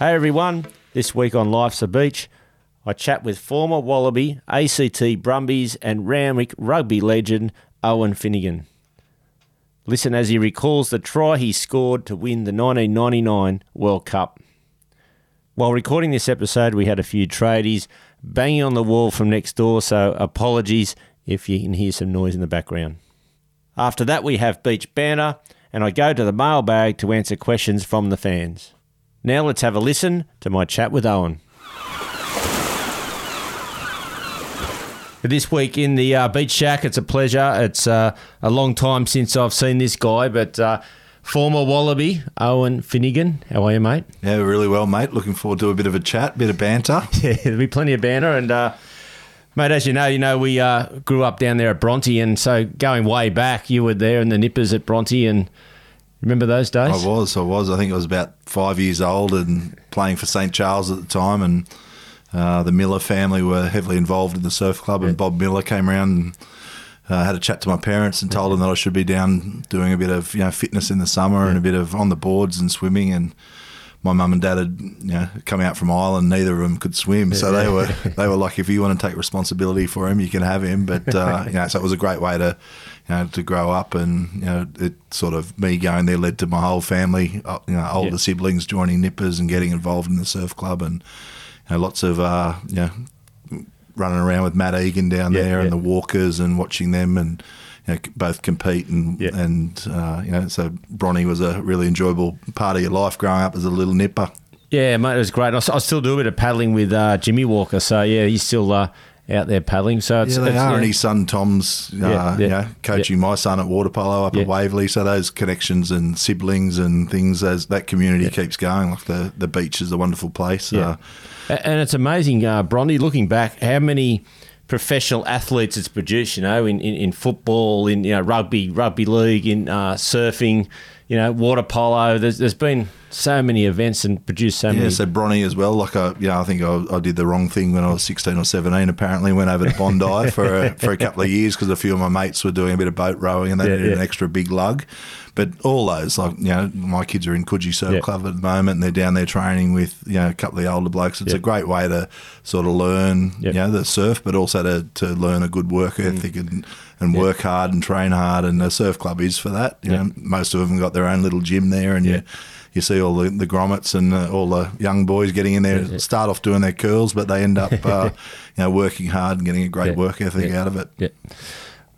Hey everyone, this week on Life's a Beach, I chat with former Wallaby, ACT Brumbies, and Randwick rugby legend Owen Finegan. Listen as he recalls the try he scored to win the 1999 World Cup. While recording this episode, we had a few tradies banging on the wall from next door, so apologies if you can hear some noise in the background. After that, we have beach banter, and I go to the mailbag to answer questions from the fans. Now let's have a listen to my chat with Owen. This week in the uh, Beach Shack, it's a pleasure. It's uh, a long time since I've seen this guy, but uh, former Wallaby, Owen Finegan. How are you, mate? Yeah, really well, mate. Looking forward to a bit of a chat, bit of banter. Yeah, there'll be plenty of banter. And, uh, mate, as you know, you know we uh, grew up down there at Bronte, and so going way back, you were there in the Nippers at Bronte, and remember those days? I was, I was. I think I was about five years old and playing for St Charles at the time, and uh, the Miller family were heavily involved in the surf club, and Bob Miller came around and uh, had a chat to my parents and told them that I should be down doing a bit of you know fitness in the summer and a bit of on the boards and swimming and. My mum and dad had, you know, come out from Ireland. Neither of them could swim, so they were they were like, if you want to take responsibility for him, you can have him. But uh, you know, so it was a great way to, you know, to grow up, and you know, it sort of me going there led to my whole family, uh, you know, older Yeah. siblings joining Nippers and getting involved in the surf club, and you know, lots of uh, you know, running around with Matt Egan down Yeah, there yeah. and the Walkers and watching them and you know, both compete and Yeah. and uh, you know so Bronny was a really enjoyable part of your life growing up as a little nipper. Yeah, mate, it was great. I still do a bit of paddling with uh, Jimmy Walker, so yeah, he's still uh, out there paddling. So it's, Yeah, they it's, are. And his son Tom's, uh, Yeah, yeah, you know, coaching my son at water polo up Yeah. at Waverley. So those connections and siblings and things, as that community keeps going. Like the the beach is a wonderful place. Yeah. Uh, And it's amazing, uh, Bronte, looking back, how many professional athletes it's produced, you know, in, in, in football, in you know, rugby, rugby league, in uh, surfing, you know, water polo. There's, there's been so many events and produced so Yeah, many. so Bronny as well. Like, I, yeah, I think I, I did the wrong thing when I was 16 or 17. Apparently, went over to Bondi for a, for a couple of years because a few of my mates were doing a bit of boat rowing and they Yeah, needed an extra big lug. But all those, like, you know, my kids are in Coogee Surf Yeah. Club at the moment and they're down there training with, you know, a couple of the older blokes. It's Yeah. a great way to sort of learn, Yeah. you know, the surf, but also to, to learn a good work ethic and, and work hard and train hard. And the surf club is for that. You Yeah. know, most of them got their own little gym there and Yeah. you you see all the, the grommets and uh, all the young boys getting in there, start off doing their curls, but they end up, uh, you know, working hard and getting a great Yeah. work ethic Yeah. out of it.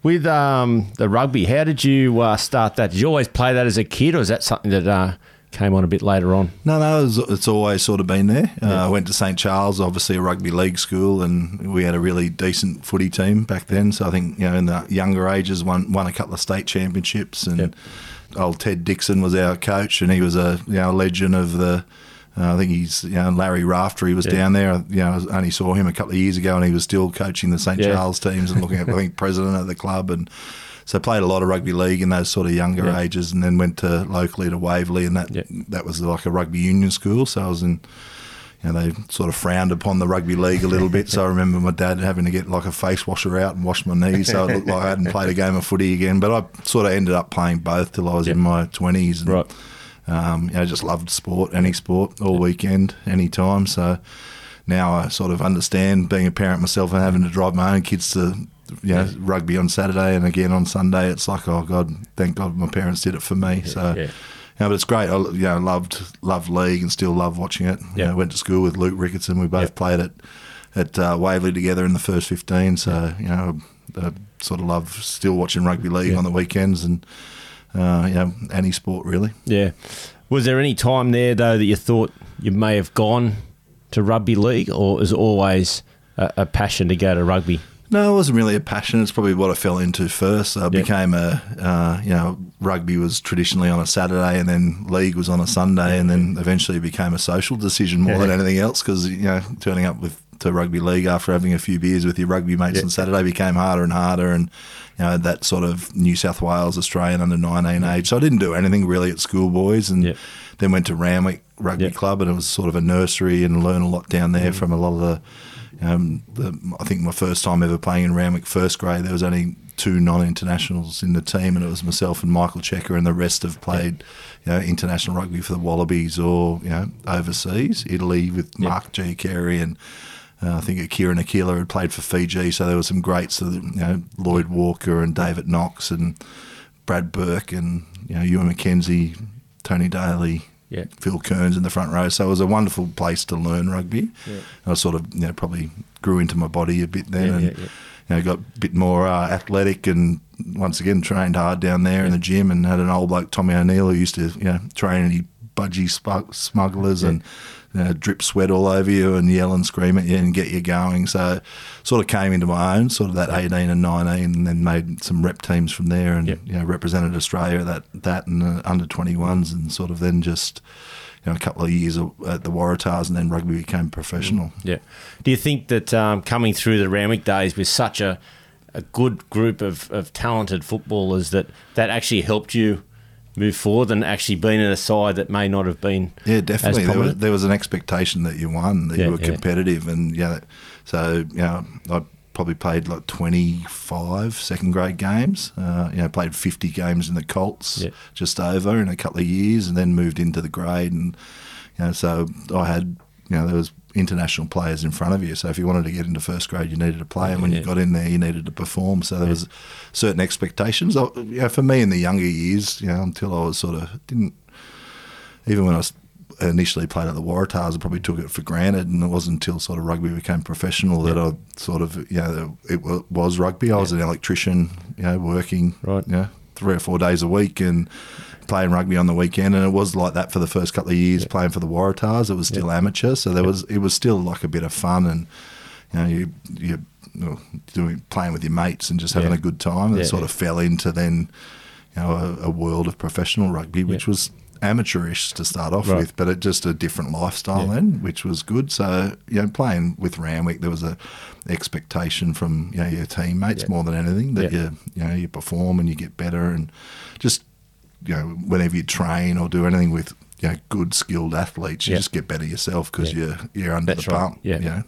Yeah. With um, the rugby, how did you uh, start that? Did you always play that as a kid, or is that something that uh, came on a bit later on? No, no, it's, it's always sort of been there. Uh, I went to St Charles, obviously a rugby league school, and we had a really decent footy team back then. So I think you know in the younger ages, won won a couple of state championships, and Yep. old Ted Dixon was our coach, and he was a you know legend of the. Uh, I think he's, you know, Larry Rafter. He was Yeah. down there. You know, I only saw him a couple of years ago, and he was still coaching the St Yeah. Charles teams and looking at, I think, president of the club, and so played a lot of rugby league in those sort of younger Yeah. ages, and then went to locally to Waverley, and that that was like a rugby union school. So I was in, you know, they sort of frowned upon the rugby league a little bit. So I remember my dad having to get like a face washer out and wash my knees, so it looked like I hadn't played a game of footy again. But I sort of ended up playing both till I was in my twenties. and Right. Um, you know, just loved sport, any sport, all weekend, any time. So now I sort of understand being a parent myself and having to drive my own kids to, you know, rugby on Saturday and again on Sunday. It's like, oh God, thank God my parents did it for me. so. yeah. Yeah, but it's great. I you know, loved loved league and still love watching it. Yeah. You know, went to school with Luke Ricketson. We both Yeah. played at at uh, Waverley together in the first fifteen. So you know, I sort of love still watching rugby league Yeah. on the weekends and uh, you know any sport really. Yeah. Was there any time there though that you thought you may have gone to rugby league, or is always a, a passion to go to rugby? No, it wasn't really a passion. It's probably what I fell into first. I became a, uh, you know, rugby was traditionally on a Saturday, and then league was on a Sunday, and then eventually it became a social decision more than anything else because you know turning up with to rugby league after having a few beers with your rugby mates on Saturday became harder and harder, and you know that sort of New South Wales Australian under nineteen age. So I didn't do anything really at schoolboys, and then went to Randwick Rugby Club, and it was sort of a nursery and learn a lot down there from a lot of the um, the, I think my first time ever playing in Randwick first grade, there was only two non-internationals in the team, and it was myself and Michael Cheika, and the rest have played, you know, international rugby for the Wallabies or you know overseas, Italy with Mark Giacheri and. Uh, I think Kieran Akila had played for Fiji, so there were some greats, you know, Lloyd Walker and David Knox and Brad Burke and you know Ewan McKenzie, Tony Daly, Yeah. Phil Kearns in the front row. So it was a wonderful place to learn rugby. I sort of, you know, probably grew into my body a bit then Yeah, and, yeah, yeah. you know, got a bit more uh, athletic and once again trained hard down there in the gym and had an old bloke, Tommy O'Neill, who used to, you know, train any budgie smugglers and you know, drip sweat all over you and yell and scream at you and get you going. So sort of came into my own, sort of that 18 and 19 and then made some rep teams from there and, Yep. you know, represented Australia that, that and uh, under 21s and sort of then just, you know, a couple of years at the Waratahs and then rugby became professional. Yeah. Do you think that um, coming through the Randwick days with such a, a good group of, of talented footballers that that actually helped you move forward and actually being in a side that may not have been Yeah, definitely. There was, there was an expectation that you won, that Yeah, you were yeah. competitive, and yeah. So you know, I probably played like 25 second grade games. Uh, you know, played 50 games in the Colts, Yeah. just over in a couple of years, and then moved into the grade, and you know, so I had you know there was international players in front of you. So if you wanted to get into first grade, you needed to play, and when Yeah. you got in there, you needed to perform. So there was certain expectations. I, you know, for me in the younger years, you know, until I was sort of didn't even when I was initially played at the Waratahs, I probably took it for granted, and it wasn't until sort of rugby became professional that I sort of, you know, it was rugby. I was an electrician, you know, working, Right. you know, three or four days a week and playing rugby on the weekend, and it was like that for the first couple of years playing for the Waratahs. It was still amateur, so there was it was still like a bit of fun, and you know, you you know, doing playing with your mates and just having Yeah. a good time. And Yeah, it sort of fell into then, you know, a, a world of professional rugby, which was amateurish to start off Right. with, but it just a different lifestyle Yeah. then, which was good. So you know, playing with Randwick, there was a expectation from you know your teammates Yeah. more than anything that Yeah. you you know you perform and you get better and just you know whenever you train or do anything with you know good skilled athletes, you Yeah. just get better yourself because Yeah. you're you're under That's the right. bump. Yeah. you know?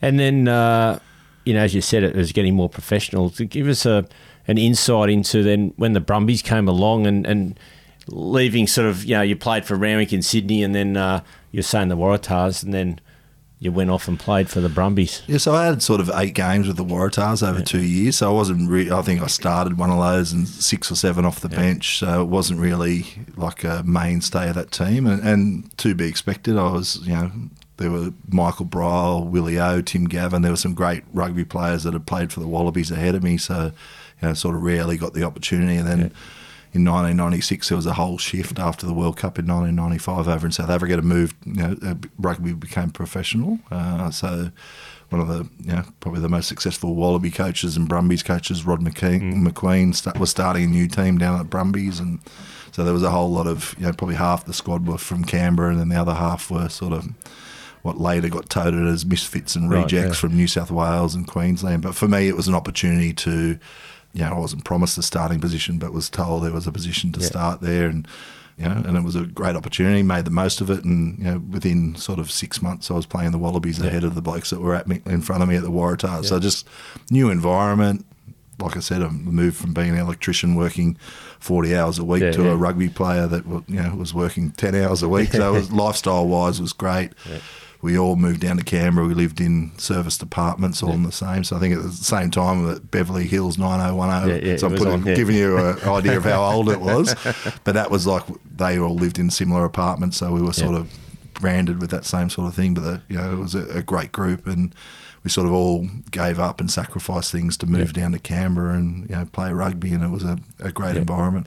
And then, uh, you know, as you said, it was getting more professional. To give us a an insight into then when the Brumbies came along and, and leaving sort of, you know, you played for Randwick in Sydney and then uh, you're saying the Waratahs and then you went off and played for the Brumbies. Yeah, so I had sort of eight games with the Waratahs over two years. So I wasn't. Re- I think I started one of those and six or seven off the bench. So it wasn't really like a mainstay of that team. And, and to be expected, I was. You know, there were Michael Brial, Willie O, Tim Gavin. There were some great rugby players that had played for the Wallabies ahead of me. So, you know, sort of rarely got the opportunity. And then. In 1996, there was a whole shift after the World Cup in 1995 over in South Africa to move. You know, uh, rugby became professional. Uh, so, one of the you know probably the most successful Wallaby coaches and Brumbies coaches, Rod McKean, McQueen, sta was starting a new team down at Brumbies, and so there was a whole lot of you know probably half the squad were from Canberra, and then the other half were sort of what later got toted as misfits and Right, rejects yeah. from New South Wales and Queensland. But for me, it was an opportunity to, you know, I wasn't promised a starting position, but was told there was a position to Yeah. start there, and you know, and it was a great opportunity. Made the most of it, and you know, within sort of six months, I was playing the Wallabies ahead of the blokes that were at me in front of me at the Waratahs. So just new environment. Like I said, I moved from being an electrician working forty hours a week Yeah, to yeah. a rugby player that you know was working ten hours a week. So it was lifestyle wise was great. We all moved down to Canberra. We lived in service departments, all in the same. So I think at the same time that Beverly Hills 9010. Yeah, yeah, so I'm putting, on, yeah. giving you an idea of how old it was. But that was like they all lived in similar apartments, so we were sort Yeah. of branded with that same sort of thing. But the, you know, it was a, a great group, and we sort of all gave up and sacrificed things to move down to Canberra and you know play rugby, and it was a, a great environment.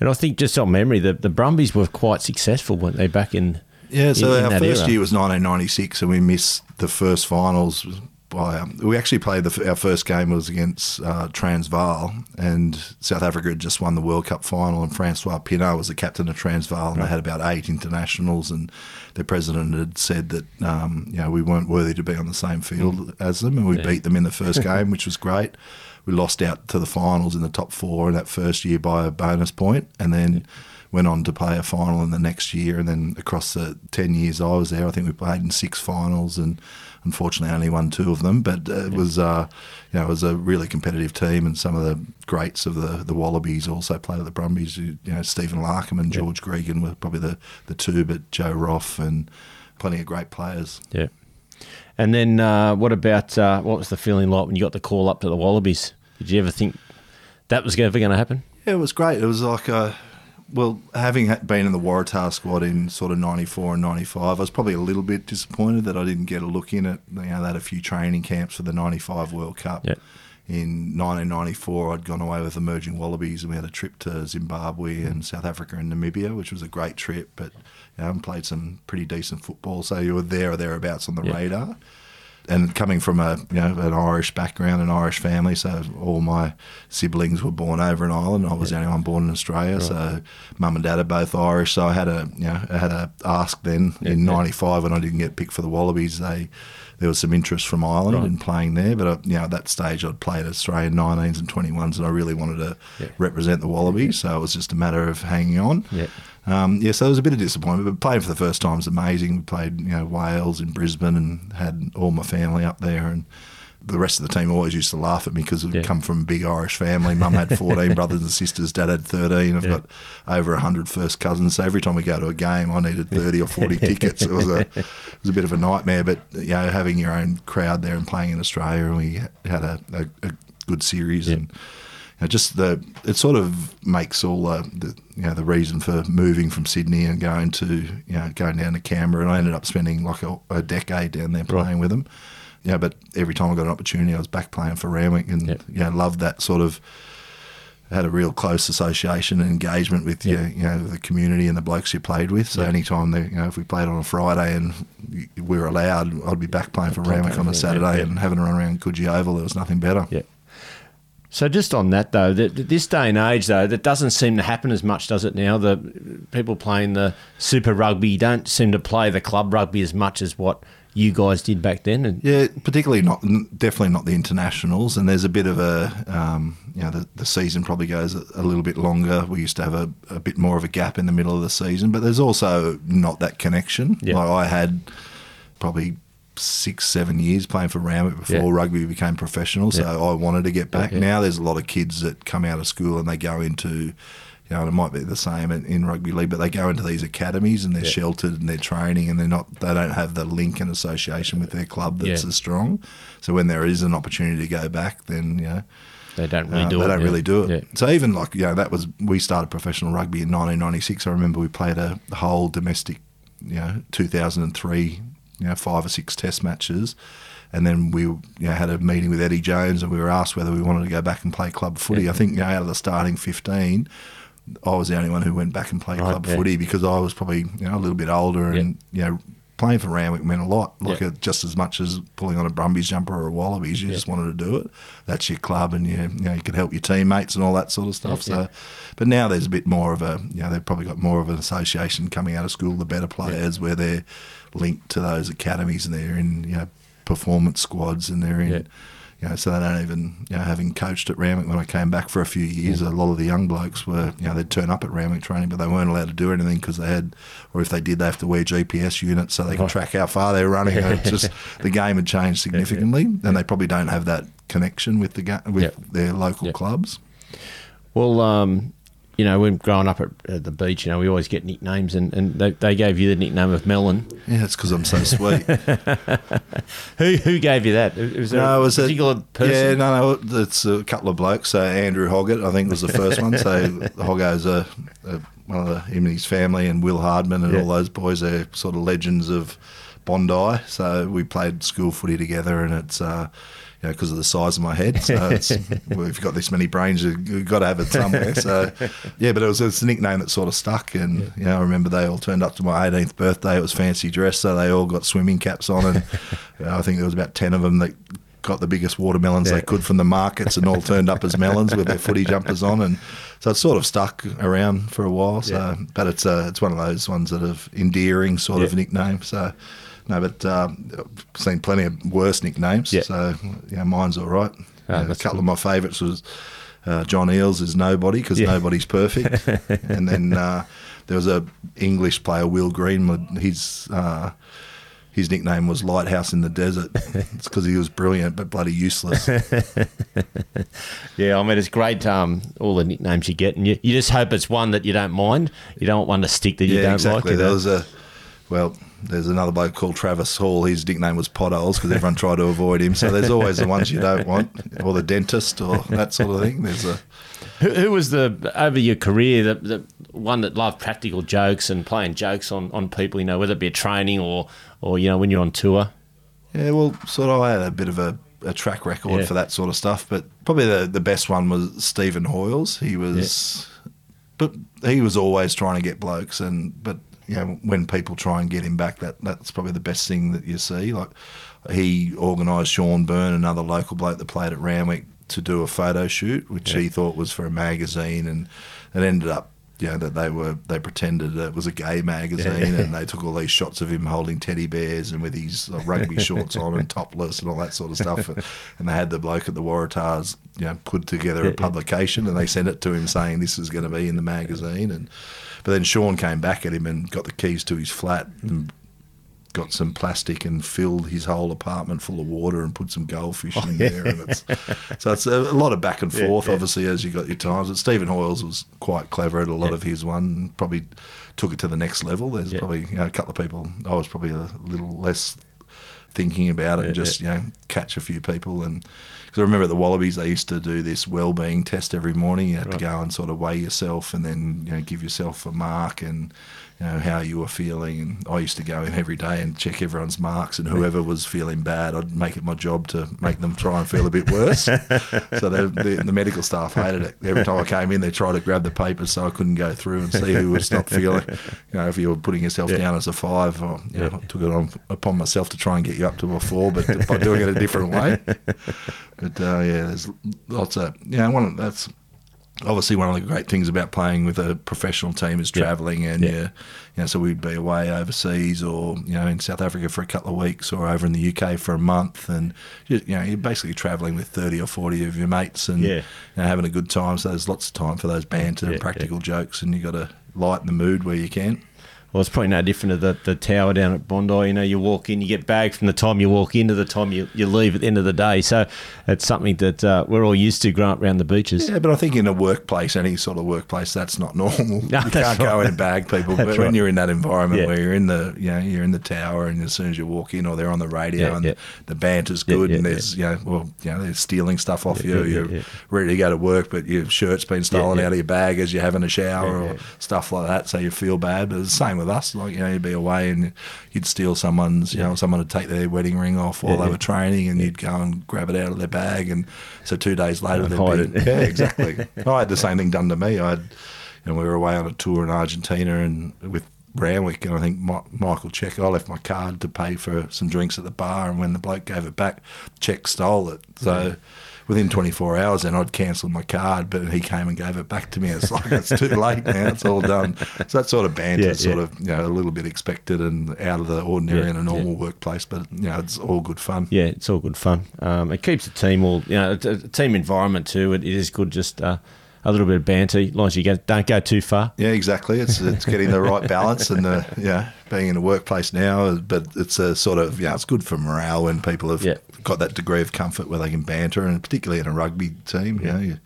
And I think just on memory, the, the Brumbies were quite successful, weren't they, back in Yeah, so in- in our first era? year was 1996, and we missed the first finals by um, we actually played the, our first game was against uh, Transvaal, and South Africa had just won the World Cup final, and Francois Pienaar was the captain of Transvaal, and right. they had about eight internationals, and their president had said that um, you know we weren't worthy to be on the same field mm. as them, and we yeah. beat them in the first game, which was great. We lost out to the finals in the top four in that first year by a bonus point, and then. Yeah went on to play a final in the next year, and then across the ten years I was there, I think we played in six finals, and unfortunately only won two of them. But it was, uh, you know, it was a really competitive team, and some of the greats of the, the Wallabies also played at the Brumbies. You know, Stephen Larkham and George Gregan were probably the, the two, but Joe Roff and plenty of great players. Yeah. And then uh, what about uh, what was the feeling like when you got the call up to the Wallabies? Did you ever think that was ever going to happen? Yeah, it was great. It was like a well, having been in the Waratah squad in sort of '94 and '95, I was probably a little bit disappointed that I didn't get a look in at. You know, they had a few training camps for the '95 World Cup. In 1994, I'd gone away with Emerging Wallabies, and we had a trip to Zimbabwe and mm-hmm. South Africa and Namibia, which was a great trip. But you know, played some pretty decent football, so you were there or thereabouts on the radar and coming from a you know an Irish background, an Irish family, so all my siblings were born over in Ireland. I was yeah. the only one born in Australia, right. so mum and dad are both Irish. So I had a you know I had a ask then yeah, in '95 when I didn't get picked for the Wallabies. They there was some interest from Ireland right. in playing there, but uh, you know at that stage I'd played Australian 19s and 21s, and I really wanted to yeah. represent the Wallabies. So it was just a matter of hanging on. Yeah. Um, yeah, so it was a bit of disappointment, but playing for the first time was amazing. We played, you know, Wales in Brisbane and had all my family up there, and the rest of the team always used to laugh at me because we yeah. come from a big Irish family. Mum had 14 brothers and sisters, dad had 13. I've yeah. got over 100 first cousins. So every time we go to a game, I needed 30 or 40 tickets. It was a it was a bit of a nightmare, but you know, having your own crowd there and playing in Australia, and we had a, a, a good series yeah. and know, just the it sort of makes all uh, the you know the reason for moving from Sydney and going to you know going down to Canberra, and I ended up spending like a, a decade down there playing right. with them. Yeah, but every time I got an opportunity, I was back playing for Randwick, and yep. you know, loved that sort of. Had a real close association and engagement with yep. you know the community and the blokes you played with. So yep. anytime they, you know if we played on a Friday and we were allowed, I'd be back playing for Randwick on a Saturday and having a run around Coogee Oval. There was nothing better. Yeah. So just on that though, this day and age though, that doesn't seem to happen as much, does it now? The people playing the Super Rugby don't seem to play the club rugby as much as what you guys did back then. And yeah, particularly not, definitely not the internationals. And there's a bit of a, um, you know, the, the season probably goes a, a, little bit longer. We used to have a, a, bit more of a gap in the middle of the season, but there's also not that connection. Like I had probably six, seven years playing for Randwick before yeah. rugby became professional. So yeah. I wanted to get back. Yeah. Now there's a lot of kids that come out of school and they go into, you know, and it might be the same in, in rugby league, but they go into these academies and they're sheltered and they're training and they're not, they don't have the link and association with their club that's as strong. So when there is an opportunity to go back, then you know. They don't really uh, do they it. They don't really do it. So even like you know that was we started professional rugby in 1996. I remember we played a whole domestic, you know, 2003 you know five or six test matches, and then we you know, had a meeting with Eddie Jones, and we were asked whether we wanted to go back and play club footy. Yeah. I think you know, out of the starting fifteen. I was the only one who went back and played right, club yeah. footy because I was probably you know a little bit older and you know playing for Randwick meant a lot, like a, just as much as pulling on a Brumbies jumper or a Wallabies. You just wanted to do it. That's your club, and you, you know you could help your teammates and all that sort of stuff. so, but now there's a bit more of a you know they've probably got more of an association coming out of school, the better players, where they're linked to those academies and they're in you know performance squads and they're in. Yeah. You know, so they don't even, you know, having coached at Randwick when I came back for a few years, a lot of the young blokes were, you know, they'd turn up at Randwick training, but they weren't allowed to do anything because they had, or if they did, they have to wear GPS units so they can track how far they're running. It's just the game had changed significantly, and they probably don't have that connection with the ga- with their local clubs. Well, um, you know, when growing up at, at, the beach, you know, we always get nicknames, and, and they, they gave you the nickname of Melon. Yeah, it's because I'm so sweet. who who gave you that? It was there no, a was particular it, person? Yeah, no, no, it's a couple of blokes. So Andrew Hoggett, I think, was the first one. So Hoggo's a, a, one of the, him and his family, and Will Hardman and yeah. all those boys. They're sort of legends of Bondi. So we played school footy together, and it's. Uh, you know, because of the size of my head. So well, if you've got this many brains, you've got to have it somewhere. So, yeah, but it was it's a nickname that sort of stuck. And, yeah. you know, I remember they all turned up to my 18th birthday. It was fancy dress, so they all got swimming caps on. And you know, I think there was about 10 of them that got the biggest watermelons Yeah. they could from the markets and all turned up as melons with their footy jumpers on, and so it's sort of stuck around for a while. So, Yeah. but it's uh, it's one of those ones that have endearing sort of Yeah. nickname. So. No, but um, I've seen plenty of worse nicknames. Yeah. So yeah, mine's all right. Ah, a couple of my favourites was uh, John Eales is nobody because Yeah. nobody's perfect, and then uh, there was a English player Will Greenwood. His uh, his nickname was Lighthouse in the Desert. it's because he was brilliant but bloody useless. Yeah, I mean it's great. Um, all the nicknames you get, and you, you just hope it's one that you don't mind. You don't want one to stick that you yeah, don't exactly. like. you there know? was a well. There's another bloke called Travis Hall. His nickname was Potholes because everyone tried to avoid him. So there's always the ones you don't want, or the dentist, or that sort of thing. There's a Who, who was the over your career the, the one that loved practical jokes and playing jokes on, on people? You know, whether it be a training or or you know when you're on tour. Yeah, well, sort of. I had a bit of a, a track record Yeah. for that sort of stuff, but probably the, the best one was Stephen Hoiles. He was, but he was always trying to get blokes, and but you know when people try and get him back, that that's probably the best thing that you see. Like he organised Sean Byrne, another local bloke that played at Randwick, to do a photo shoot, which Yeah. he thought was for a magazine, and it ended up. You know, that they were they pretended it was a gay magazine, and they took all these shots of him holding teddy bears and with his uh, rugby shorts on and topless and all that sort of stuff. And, and they had the bloke at the Waratahs, you know, put together a publication, and they sent it to him saying this is going to be in the magazine. And but then Sean came back at him and got the keys to his flat and got some plastic and filled his whole apartment full of water and put some goldfish in oh, there. And it's, so it's a, lot of back and forth, yeah. obviously, as you got your times. But Stephen Hoiles was quite clever at a lot of his one, probably took it to the next level. There's Yeah. probably you know, a couple of people, I was probably a little less thinking about it and Yeah, just, you know, catch a few people. And because I remember at the Wallabies, they used to do this well-being test every morning. You had to go and sort of weigh yourself and then, you know, give yourself a mark and, you know, how you were feeling. I used to go in every day and check everyone's marks, and whoever was feeling bad, I'd make it my job to make them try and feel a bit worse. so the, the, the medical staff hated it. Every time I came in, they tried to grab the papers so I couldn't go through and see who was not feeling. You know, if you were putting yourself Yeah. down as a five, or, you know, I took it on upon myself to try and get you up to a four, but by doing it a different way. But uh, yeah, there's lots of yeah. One of, that's obviously one of the great things about playing with a professional team is Yeah. travelling and Yeah. yeah. you know, so we'd be away overseas or you know in South Africa for a couple of weeks or over in the UK for a month, and you, you know you're basically travelling with thirty or forty of your mates and Yeah. you know, having a good time. So there's lots of time for those banter Yeah, and practical jokes, and you've got to lighten the mood where you can. Well, it's probably no different to the, the tower down at Bondi. You know, you walk in, you get bagged from the time you walk in to the time you, you leave at the end of the day. So it's something that uh, we're all used to growing up around the beaches. Yeah, but I think in a workplace, any sort of workplace, that's not normal. you can't go in and bag people. But That's when you're in that environment Yeah. where you're in the, you know, you're in the tower, and as soon as you walk in, or they're on the radio, Yeah, and yeah. the banter's good, and there's, you know, well, you know, they're stealing stuff off you. you're ready to go to work, but your shirt's been stolen out of your bag as you're having a shower or stuff like that. So you feel bad. But it's the same with us. Like you know, you'd be away and you'd steal someone's, you know, someone would take their wedding ring off while Yeah, they yeah. were training, and you'd go and grab it out of their bag, and so two days later they'd hide be, it. yeah, exactly. I had the same thing done to me. I had, you know, we were away on a tour in Argentina and with Randwick, and I think Mi- Michael Check, I left my card to pay for some drinks at the bar, and when the bloke gave it back, Check stole it. So. Within 24 hours, then I'd cancelled my card, but he came and gave it back to me. It's like it's too late now; it's all done. So that sort of banter, Yeah, sort yeah. of you know a little bit expected and out of the ordinary Yeah, in a normal workplace, but you know it's all good fun. Yeah, it's all good fun. Um, it keeps the team all, you know, a, a team environment too. It, it is good just uh, a little bit of banter, as long as you get, don't go too far. Yeah, exactly. It's it's getting the right balance and uh, yeah, being in a workplace now, but it's a sort of yeah, it's good for morale when people have Yeah. got that degree of comfort where they can banter, and particularly in a rugby team, you know. You,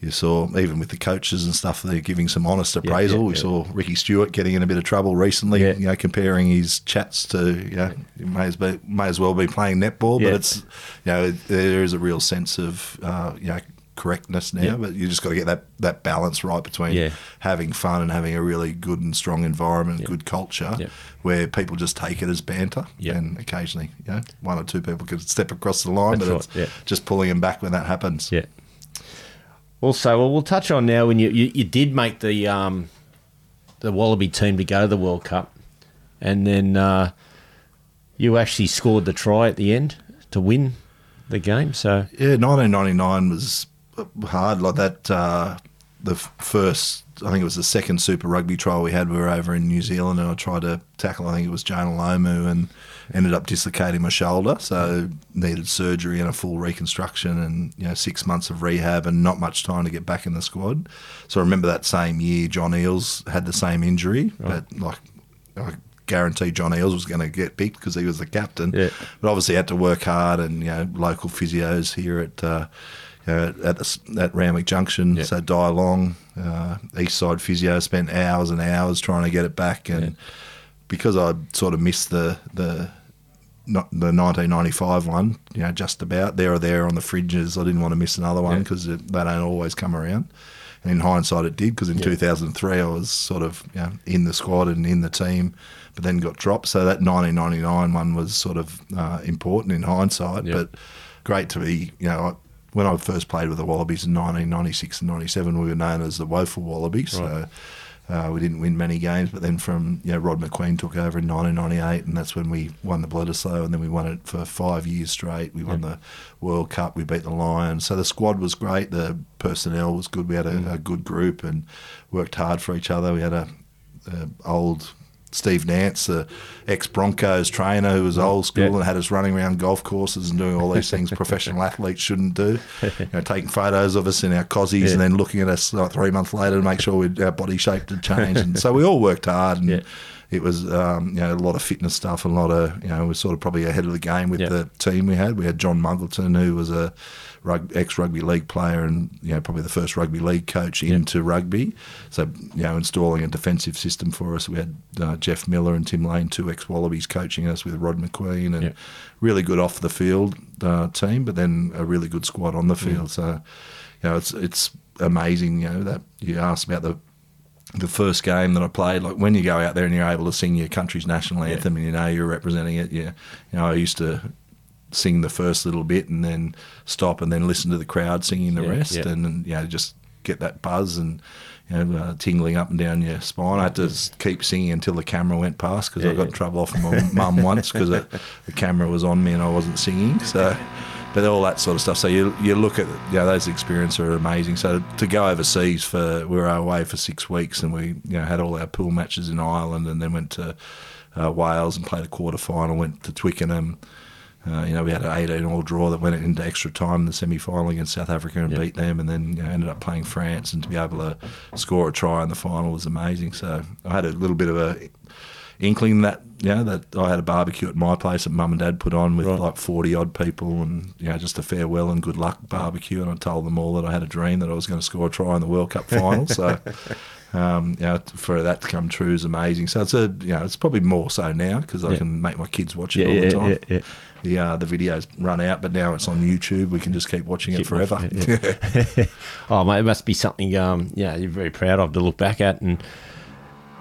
you saw even with the coaches and stuff, they're giving some honest appraisal. yeah, we yeah. saw Ricky Stuart getting in a bit of trouble recently. Yeah. You know, comparing his chats to you know, he may as be, may as well be playing netball, Yeah. but it's you know there is a real sense of uh, you know correctness now, Yeah. but you just got to get that that balance right between Yeah. having fun and having a really good and strong environment, Yeah. good culture, where people just take it as banter, and occasionally, you know, one or two people could step across the line, That's but right, it's just pulling them back when that happens. Yeah. Also, well, we'll touch on now when you, you, you did make the um, the Wallaby team to go to the World Cup, and then uh, you actually scored the try at the end to win the game. So Yeah, 1999 was hard like that. Uh, the first, I think it was the second Super Rugby trial we had. We were over in New Zealand, and I tried to tackle. I think it was Jonah Lomu, and ended up dislocating my shoulder, so needed surgery and a full reconstruction, and you know six months of rehab, and not much time to get back in the squad. So I remember that same year, John Eales had the same injury, but like. I guarantee John Eales was going to get picked because he was the captain. Yeah. But obviously had to work hard, and you know local physios here at uh, know, at the, at Randwick Junction. Yeah. So Die Long, uh, East Side Physio spent hours and hours trying to get it back, and because I sort of missed the the not the 1995 one, you know, just about there or there on the fringes. I didn't want to miss another one because they don't always come around. And in hindsight, it did because in 2003 I was sort of you know, in the squad and in the team, but then got dropped. So that 1999 one was sort of uh, important in hindsight, but great to be, you know, I- when I first played with the Wallabies in 1996 and 97, we were known as the woeful Wallabies. So uh, we didn't win many games, but then from you know Rod McQueen took over in 1998, and that's when we won the Bledisloe, and then we won it for five years straight. We won the World Cup, we beat the Lions. So the squad was great, the personnel was good. We had a, a good group and worked hard for each other. We had a, a old Steve Nance, the ex Broncos trainer who was old school Yeah. and had us running around golf courses and doing all these things professional athletes shouldn't do. You know, taking photos of us in our cozies Yeah. and then looking at us like three months later to make sure we'd, our body shape had changed. And so we all worked hard and Yeah. It was um, you know a lot of fitness stuff, a lot of you know we were sort of probably ahead of the game with Yeah. the team we had. We had John Muggleton who was a rug, ex rugby league player and you know probably the first rugby league coach into rugby. So you know installing a defensive system for us. We had uh, Jeff Miller and Tim Lane, two ex Wallabies, coaching us with Rod McQueen and Yeah. really good off the field uh, team, but then a really good squad on the field. So you know it's it's amazing. You know that you asked about the the first game that I played, like when you go out there and you're able to sing your country's national anthem and you know you're representing it, yeah. You know, I used to sing the first little bit and then stop and then listen to the crowd singing the Yeah, rest yeah. and, and you know just get that buzz and you know uh, tingling up and down your spine. I had to keep singing until the camera went past because Yeah, I got yeah. in trouble off my mum once because the camera was on me and I wasn't singing. So. But all that sort of stuff. So you you look at you know those experiences are amazing. So to go overseas for we were away for six weeks and we you know had all our pool matches in Ireland and then went to uh, Wales and played a quarter final. Went to Twickenham. Uh, you know we had an 18 all draw that went into extra time in the semi final against South Africa and Yeah. beat them, and then you know, ended up playing France and to be able to score a try in the final was amazing. So I had a little bit of a inkling that you know that I had a barbecue at my place that mum and dad put on with Right. like forty odd people and you know just a farewell and good luck barbecue. And I told them all that I had a dream that I was going to score a try in the World Cup final. So um, you know for that to come true is amazing. So it's a you know it's probably more so now because I Yeah. can make my kids watch it Yeah, all yeah, the time. yeah, yeah. the uh, the videos run out but now it's on YouTube. We can just keep watching it forever. watching it, oh, mate, it must be something um, yeah, you're very proud of to look back at. And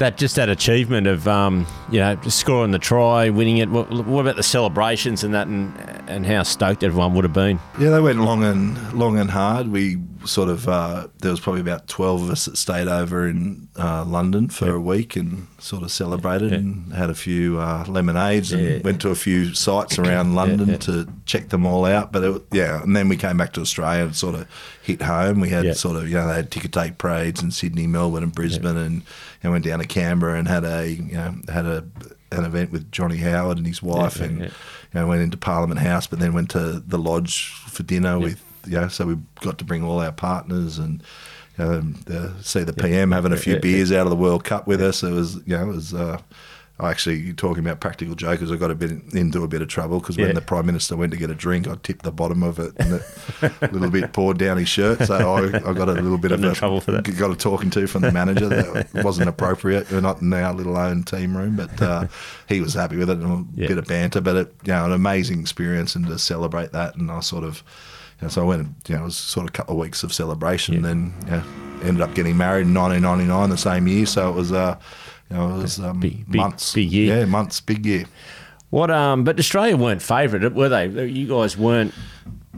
that just that achievement of um, you know scoring the try, winning it. What, what about the celebrations and that, and and how stoked everyone would have been? Yeah, they went long and long and hard. We sort of uh, there was probably about twelve of us that stayed over in uh, London for a week and sort of celebrated Yeah. and had a few uh, lemonades and went to a few sites around London yeah. to check them all out. But it, yeah, and then we came back to Australia and sort of hit home. We had sort of you know they had ticker tape parades in Sydney, Melbourne, and Brisbane, and you know, went down to Canberra and had a you know had a an event with Johnny Howard and his wife and you know, went into Parliament House, but then went to the lodge for dinner with, you know, so we got to bring all our partners and um, uh, see the PM having a few beers out of the World Cup with us. It was, you know, it was. Uh, I actually talking about practical jokers. I got a bit into a bit of trouble because Yeah. when the prime minister went to get a drink, I tipped the bottom of it and a little bit poured down his shirt. So I, I got a little bit Got of a, trouble for that. Got a talking to from the manager that wasn't appropriate. We're not in our little own team room, but uh, he was happy with it and a Yeah. bit of banter. But it, you know, an amazing experience and to celebrate that. And I sort of, you know, so I went, you know, it was sort of a couple of weeks of celebration. Yeah. And then, know, ended up getting married in 1999, the same year. So it was, uh, it was um, Big- big- months, big year. yeah, months, big year. What um, but Australia weren't favourite, were they? You guys weren't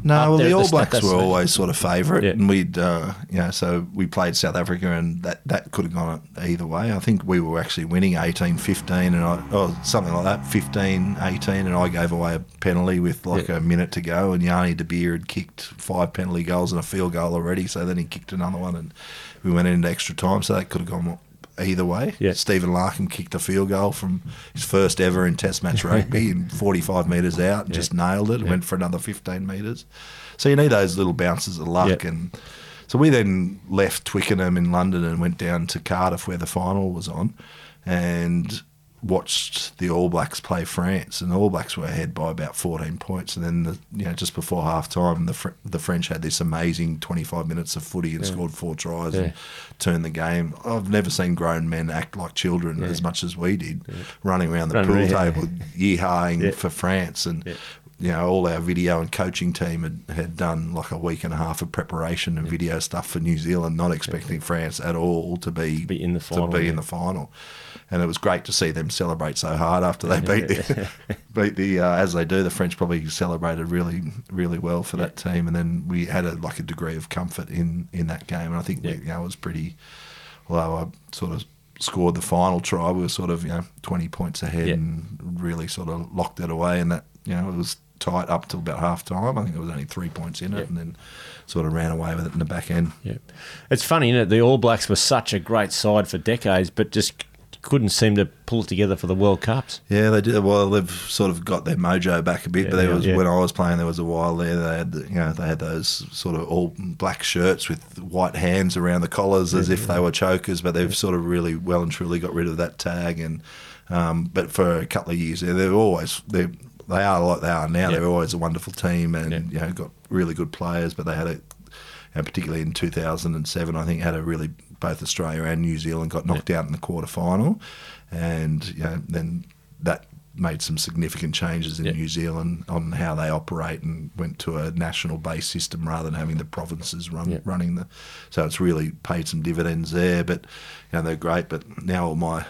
No, well, the All? Blacks were always sort of favourite, Yeah. and we'd, uh, you know, so we played South Africa, and that, that could have gone either way. I think we were actually winning 18 15, and I, or something like that, 15 18, and I gave away a penalty with like Yeah. a minute to go, and Jannie de Beer had kicked five penalty goals and a field goal already, so then he kicked another one, and we went into extra time, so that could have gone either way. Yeah. Stephen Larkham kicked a field goal from his first ever in Test match rugby, and 45 metres out, and just nailed it, went for another 15 metres. So you need those little bounces of luck, Yeah. and so we then left Twickenham in London and went down to Cardiff where the final was on, and watched the All Blacks play France, and the All Blacks were ahead by about 14 points, and then the, you know just before half time, the Fr- the French had this amazing 25 minutes of footy and scored four tries Yeah. and turned the game. I've never seen grown men act like children as much as we did, running around the Running pool around, table, yeehaing Yeah. for France, and Yeah. You know all our video and coaching team had, had done like a week and a half of preparation and video stuff for New Zealand, not expecting France at all to be Be in the final, to be yeah. in the final. And it was great to see them celebrate so hard after they beat the, beat the uh, as they do. The French probably celebrated really really well for that team, and then we had a like a degree of comfort in in that game. And I think we, you know, it was pretty. Although I sort of scored the final try, we were sort of you know twenty points ahead Yeah. and really sort of locked it away. And that you know it was tight up till about half time. I think it was only three points in it, Yeah. and then sort of ran away with it in the back end. Yeah. It's funny, isn't it? The All Blacks were such a great side for decades, but just couldn't seem to pull it together for the World Cups. Yeah, they did. Well, they've sort of got their mojo back a bit. Yeah, but there yeah, was yeah. when I was playing, there was a while there. They had, you know, they had those sort of all black shirts with white hands around the collars as if they were chokers. But they've sort of really well and truly got rid of that tag. And um, but for a couple of years, there, they're always they they are like they are now. Yeah. They're always a wonderful team, and Yeah. you know, got really good players. But they had a know, particularly in 2007, I think had a really both Australia and New Zealand got knocked out in the quarter final, and you know, then that made some significant changes in. New Zealand on how they operate and went to a national based system rather than having the provinces run running the. So it's really paid some dividends there. But you know they're great. But now all my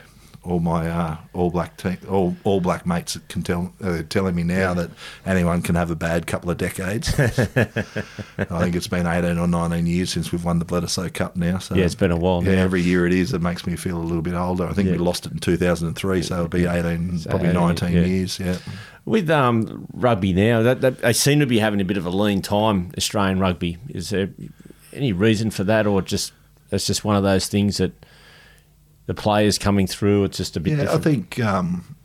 all my uh, all black te- all all black mates can tell uh, telling me now that anyone can have a bad couple of decades. I think it's been eighteen or nineteen years since we've won the Bledisloe Cup now. So Yeah, it's been a while Yeah, now. every year it is. It makes me feel a little bit older. I think we lost it in two thousand and three, so it'll be eighteen, So probably 18, nineteen yeah. years. Yeah. With um, rugby now, that, that, they seem to be having a bit of a lean time, Australian rugby. Is there any reason for that, or just it's just one of those things that the players coming through, it's just a bit Yeah, I think. Um,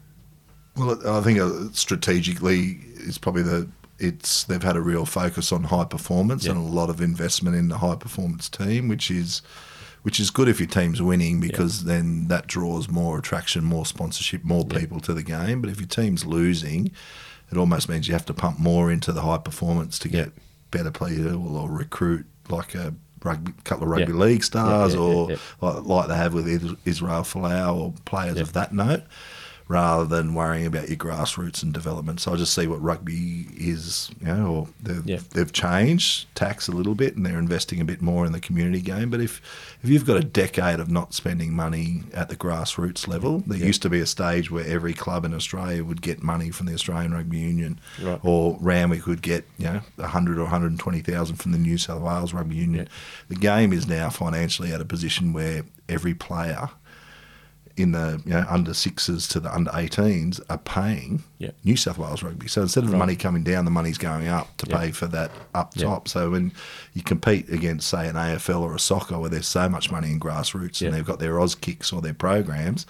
well, I think uh, strategically, it's probably the it's they've had a real focus on high performance Yeah. and a lot of investment in the high performance team, which is which is good if your team's winning because then that draws more attraction, more sponsorship, more people to the game. But if your team's losing, it almost means you have to pump more into the high performance to get better players or recruit like a rugby, couple of rugby Yeah. league stars yeah, yeah, or. Like, like they have with Israel Folau or players of that note, rather than worrying about your grassroots and development. So I just see what rugby is, you know, or they've, Yeah. they've changed tax a little bit and they're investing a bit more in the community game. But if if you've got a decade of not spending money at the grassroots level, there Yeah. used to be a stage where every club in Australia would get money from the Australian Rugby Union, Right. or Randwick would get you know hundred or one hundred and twenty thousand from the New South Wales Rugby Union. The game is now financially at a position where every player in the you know, under sixes to the under 18s are paying Yeah. New South Wales rugby. So instead of the Right. money coming down, the money's going up to Yeah. pay for that up top. So when you compete against, say, an AFL or a soccer where there's so much money in grassroots and they've got their Auskicks or their programs,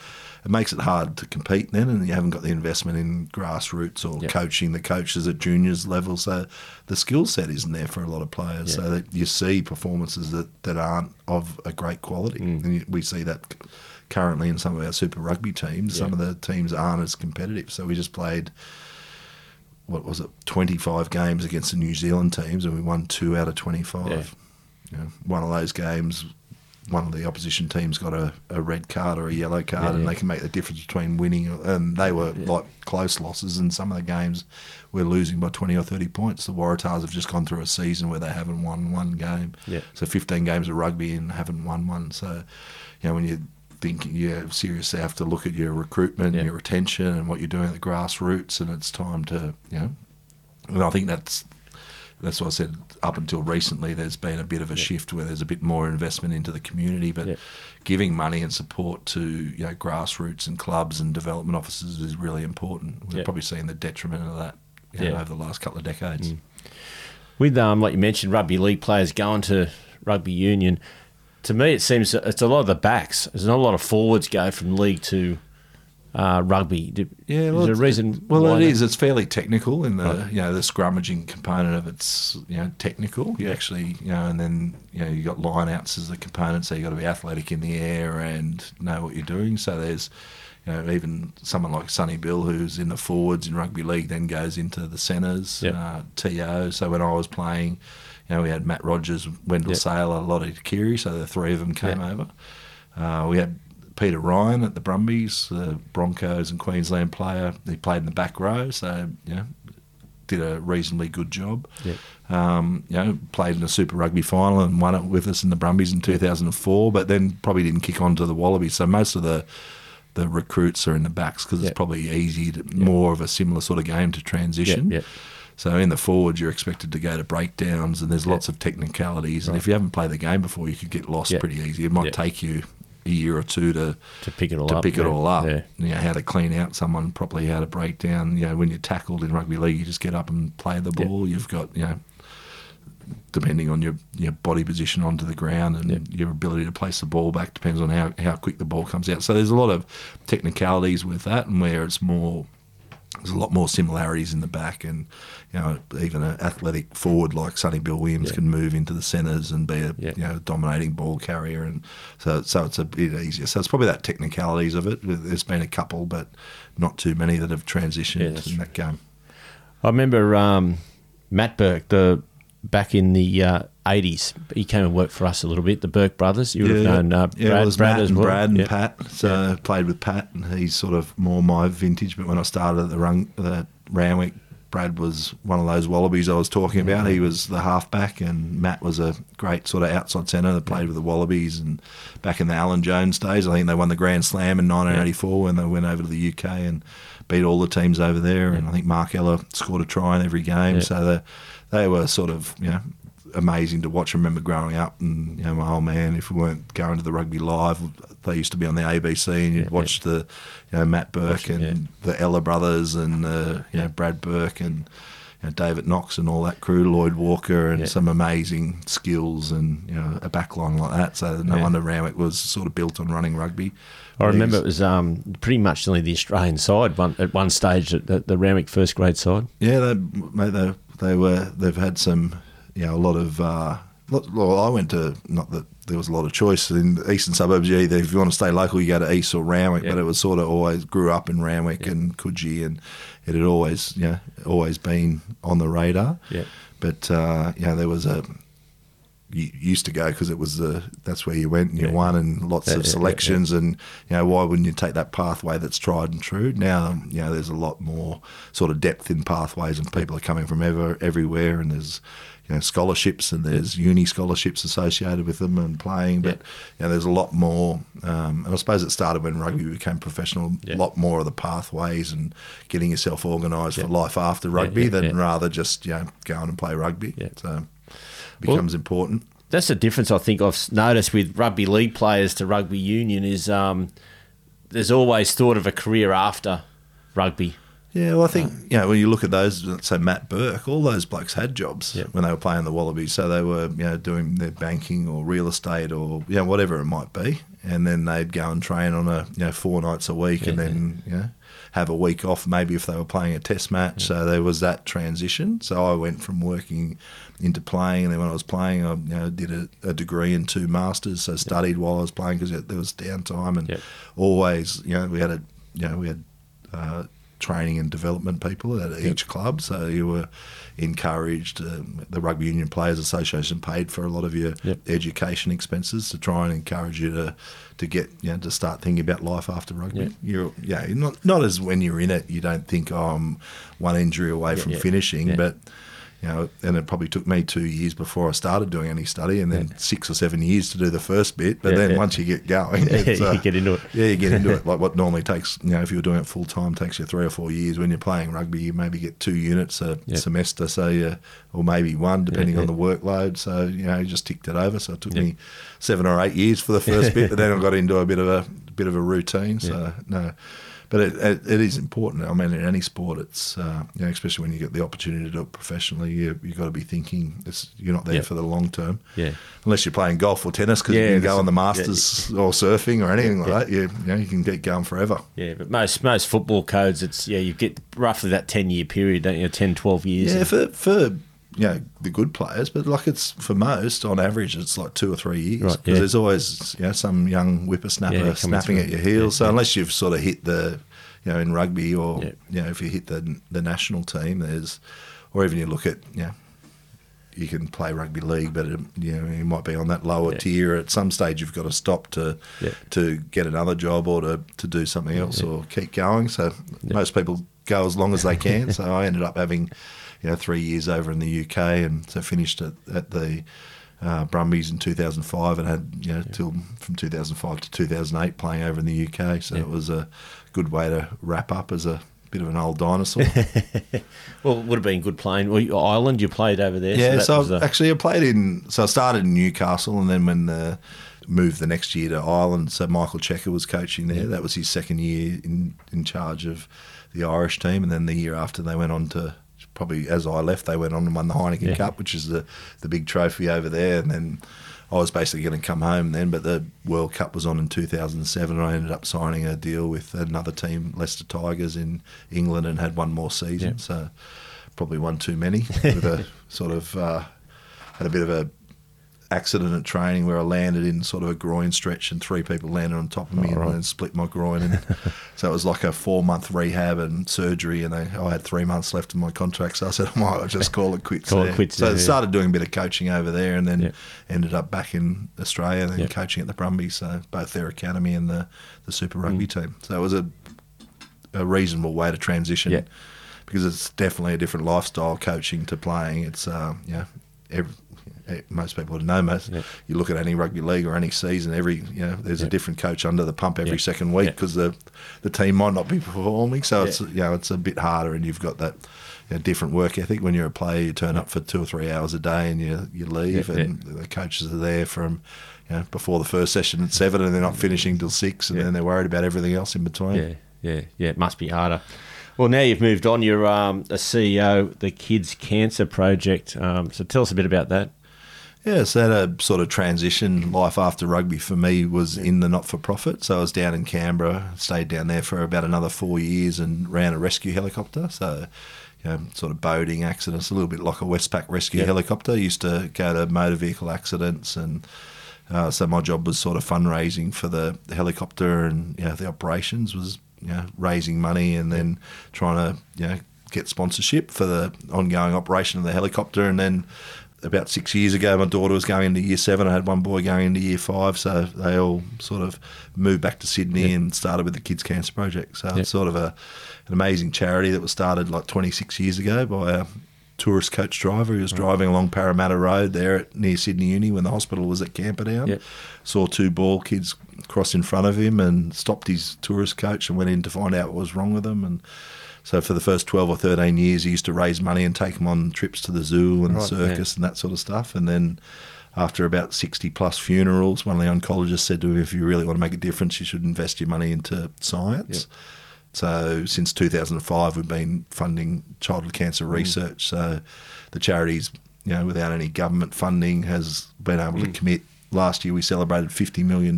it makes it hard to compete then, and you haven't got the investment in grassroots or coaching the coaches at juniors level. So the skill set isn't there for a lot of players. So that you see performances that, that aren't of a great quality, Mm. and we see that currently in some of our Super Rugby teams. Some of the teams aren't as competitive. So we just played. What was it? Twenty-five games against the New Zealand teams, and we won two out of twenty-five. You know, one of those games, one of the opposition teams got a, a red card or a yellow card, Yeah, and yeah. they can make the difference between winning. And they were like close losses, and some of the games we're losing by twenty or thirty points. The Waratahs have just gone through a season where they haven't won one game. Yeah. So fifteen games of rugby and haven't won one. So, you know, when you think you seriously have to look at your recruitment, Yeah. your retention, and what you're doing at the grassroots, and it's time to, you know, and I think that's that's what I said. Up until recently, there's been a bit of a shift where there's a bit more investment into the community, but Yeah. giving money and support to you know grassroots and clubs and development offices is really important. We've Yeah. probably seen the detriment of that you know, Yeah. Mm. over the last couple of decades. With um, like you mentioned, rugby league players going to rugby union. To me, it seems it's a lot of the backs. There's not a lot of forwards go from league to uh, rugby. Do- Yeah, well, is there a reason? Well, it is. It's fairly technical in the Right. you know the scrummaging component of it's you know technical. You actually you know, and then you know you got line outs as the component, so you got to be athletic in the air and know what you're doing. So there's you know even someone like Sonny Bill who's in the forwards in rugby league then goes into the centres, Yep. uh, TO. So when I was playing, you know we had Matt Rogers, Wendell Yep. Sailor, Lote Tuqiri, so the three of them came Yep. over. Uh, we had Peter Ryan at the Brumbies, the Broncos and Queensland player. He played in the back row, so you know, did a reasonably good job. Yep. Um, you know, played in a Super Rugby final and won it with us in the Brumbies in 2004, but then probably didn't kick on to the Wallabies. So most of the the recruits are in the backs because Yep. it's probably easy, to, more of a similar sort of game to transition. Yep, yep. So in the forward, you're expected to go to breakdowns, and there's lots of technicalities. And if you haven't played the game before, you could get lost Yep. pretty easy. It might Yep. take you a year or two to to pick it all to up. pick it yeah. all up. Yeah. You know, how to clean out someone properly, how to break down. You know, when you're tackled in rugby league, you just get up and play the ball. You've got, you know, depending on your, your body position onto the ground and Yep. your ability to place the ball back depends on how, how quick the ball comes out. So there's a lot of technicalities with that and where it's more there's a lot more similarities in the back, and you know even an athletic forward like Sonny Bill Williams Yeah. can move into the centres and be a Yeah. you know dominating ball carrier, and so so it's a bit easier. So it's probably that technicalities of it. There's been a couple, but not too many that have transitioned that's in that game. I remember um, Matt Burke, the back in the uh, 80s. He came and worked for us a little bit, the Burke brothers. You would have known uh, yeah, Brad, it was Brad Matt as and well. Brad and Yeah. Pat. So I played with Pat, and he's sort of more my vintage. But when I started at the run, the Randwick, Brad was one of those wallabies I was talking about. He was the halfback, and Matt was a great sort of outside centre that played with the Wallabies. And back in the Alan Jones days, I think they won the Grand Slam in 1984 when they went over to the UK and beat all the teams over there. And I think Mark Ella scored a try in every game. Yeah. So they, they were sort of, you know, amazing to watch. I remember growing up, and you know, my old man, if we weren't going to the rugby live, they used to be on the ABC, and you'd Yeah, watch the, you know, Matt Burke Watch and the Ella brothers, and uh, you know, Brad Burke and you know, David Knox and all that crew, Lloyd Walker, and Yeah. some amazing skills, and you know, a backline like that. So no Yeah. wonder Randwick was sort of built on running rugby. I remember it was um, pretty much only the Australian side one, at one stage, the, the Randwick first grade side. Yeah, they, mate, they they were they've had some, you know, a lot of. Uh, lot, well, I went to not that there was a lot of choice in the eastern suburbs. You either if you want to stay local, you go to East or Randwick. Yeah. But it was sort of always grew up in Randwick and Coogee, and it had always, you know, always been on the radar. Yeah. But uh, you know, there was a used to go because it was the that's where you went and you Yeah. won and lots Yeah, of yeah, yeah, selections and you know why wouldn't you take that pathway that's tried and true? Now you know there's a lot more sort of depth in pathways and people are coming from ever everywhere and there's you know scholarships and there's uni scholarships associated with them and playing but you know there's a lot more um, and I suppose it started when rugby became professional a lot more of the pathways and getting yourself organised for life after rugby than rather just you know going and play rugby. Yeah. so becomes important That's the difference I think I've noticed with rugby league players to rugby union is um, there's always thought of a career after rugby. Yeah, well, I think you know when you look at those, say Matt Burke, all those blokes had jobs Yeah. when they were playing the Wallabies, so they were you know doing their banking or real estate or you know whatever it might be, and then they'd go and train on a you know four nights a week, and Yeah, then you know have a week off maybe if they were playing a test match. So there was that transition. So I went from working into playing, and then when I was playing, I you know did a, a degree and two masters, so studied while I was playing because there was downtime, and Yep. always you know we had a you know we had. Uh, training and development people at each club. So you were encouraged. Um, the Rugby Union Players Association paid for a lot of your Yep. education expenses to try and encourage you to to get you know to start thinking about life after rugby. Yep. You're yeah not not as when you're in it you don't think oh, I'm one injury away Yeah, from yeah, finishing, yeah. but you know, and it probably took me two years before I started doing any study, and then Yeah. six or seven years to do the first bit. But Yeah, then yeah. once you get going, it's, uh, you get into it. Yeah, you get into it. Like what normally takes, you know, if you're doing it full time, takes you three or four years. When you're playing rugby, you maybe get two units a semester, so you, or maybe one, depending on the workload. So you know, you just ticked it over. So it took me seven or eight years for the first bit, but then I got into a bit of a bit of a routine. So no. But it, it, it is important. I mean, in any sport, it's uh, you know, especially when you get the opportunity to do it professionally, you you got to be thinking it's, you're not there Yeah. for the long term Yeah. unless you're playing golf or tennis because Yeah, you can go on the yeah, Masters or surfing or anything like Yeah. that. You, you know, you can get going forever. Yeah, but most most football codes, it's yeah, you get roughly that ten year period, don't you? 10, 12 years. Yeah, for for you know the good players, but like it's for most on average, it's like two or three years Right, because yeah. there's always you know some young whippersnapper Yeah, snapping through. at your heels. Yeah, so unless you've sort of hit the you know in rugby or you know if you hit the the national team, there's or even you look at you know. You can play rugby league, but it, you know you might be on that lower tier. At some stage, you've got to stop to to get another job or to, to do something else or keep going. So most people go as long as they can. so I ended up having, you know, three years over in the UK and so finished at, at the uh, Brumbies in 2005 and had, you know, till from 2005 to 2008 playing over in the UK. So Yeah. it was a good way to wrap up as a bit of an old dinosaur. Well, it would have been good playing. Well, Ireland, you played over there. Yeah, so, uh, actually I played in. So I started in Newcastle, and then when the moved the next year to Ireland, so Michael Cheika was coaching there. That was his second year in in charge of the Irish team, and then the year after they went on to probably as I left, they went on and won the Heineken Yeah. Cup, which is the the big trophy over there, and then. I was basically going to come home then, but the World Cup was on in 2007, and I ended up signing a deal with another team, Leicester Tigers in England, and had one more season. Yeah. So probably one too many. with a sort of uh, had a bit of a accident at training where I landed in sort of a groin stretch and three people landed on top of me Oh, right. and then split my groin. And so it was like a four month rehab and surgery. And I, I had three months left in my contract. So I said, I might just call it quits. Call it quits So there, I yeah. started doing a bit of coaching over there and then Yeah. ended up back in Australia and then Yeah. coaching at the Brumbies. So both their academy and the, the Super Rugby Mm. team. So it was a, a reasonable way to transition Yeah. because it's definitely a different lifestyle coaching to playing. It's uh, yeah, every, most people would know. Most Yeah. you look at any rugby league or any season, every you know, there's Yeah. a different coach under the pump every Yeah. second week because the the team might not be performing. So it's you know it's a bit harder, and you've got that. You know, different work ethic when you're a player. You turn up for two or three hours a day, and you you leave, and the coaches are there from you know before the first session at seven, and they're not finishing till six, and then they're worried about everything else in between. yeah, yeah, yeah. It must be harder. Well, now you've moved on. You're um, a CEO, the Kids Cancer Project. Um, so tell us a bit about that. Yeah, so that a sort of transition life after rugby for me was in the not for profit. So I was down in Canberra, stayed down there for about another four years and ran a rescue helicopter. So, you know, sort of boating accidents, a little bit like a Westpac rescue helicopter. Used to go to motor vehicle accidents and uh, so my job was sort of fundraising for the, the helicopter and you know, the operations was you know, raising money and then trying to you know get sponsorship for the ongoing operation of the helicopter. And then about six years ago, my daughter was going into year seven. I had one boy going into year five, so they all sort of moved back to Sydney Yeah. and started with the Kids Cancer Project. So Yeah. it's sort of a an amazing charity that was started like 26 years ago by a tourist coach driver who was driving along Parramatta Road there at, near Sydney Uni when the hospital was at Camperdown. Saw two ball kids cross in front of him and stopped his tourist coach and went in to find out what was wrong with them. And so for the first 12 or 13 years, he used to raise money and take them on trips to the zoo and Right, circus and that sort of stuff. And then after about 60 plus funerals, one of the oncologists said to him, if you really want to make a difference, you should invest your money into science. So since 2005, we've been funding childhood cancer Mm. research. So the charities, you know, without any government funding, has been able Mm. to commit. Last year, we celebrated $50 million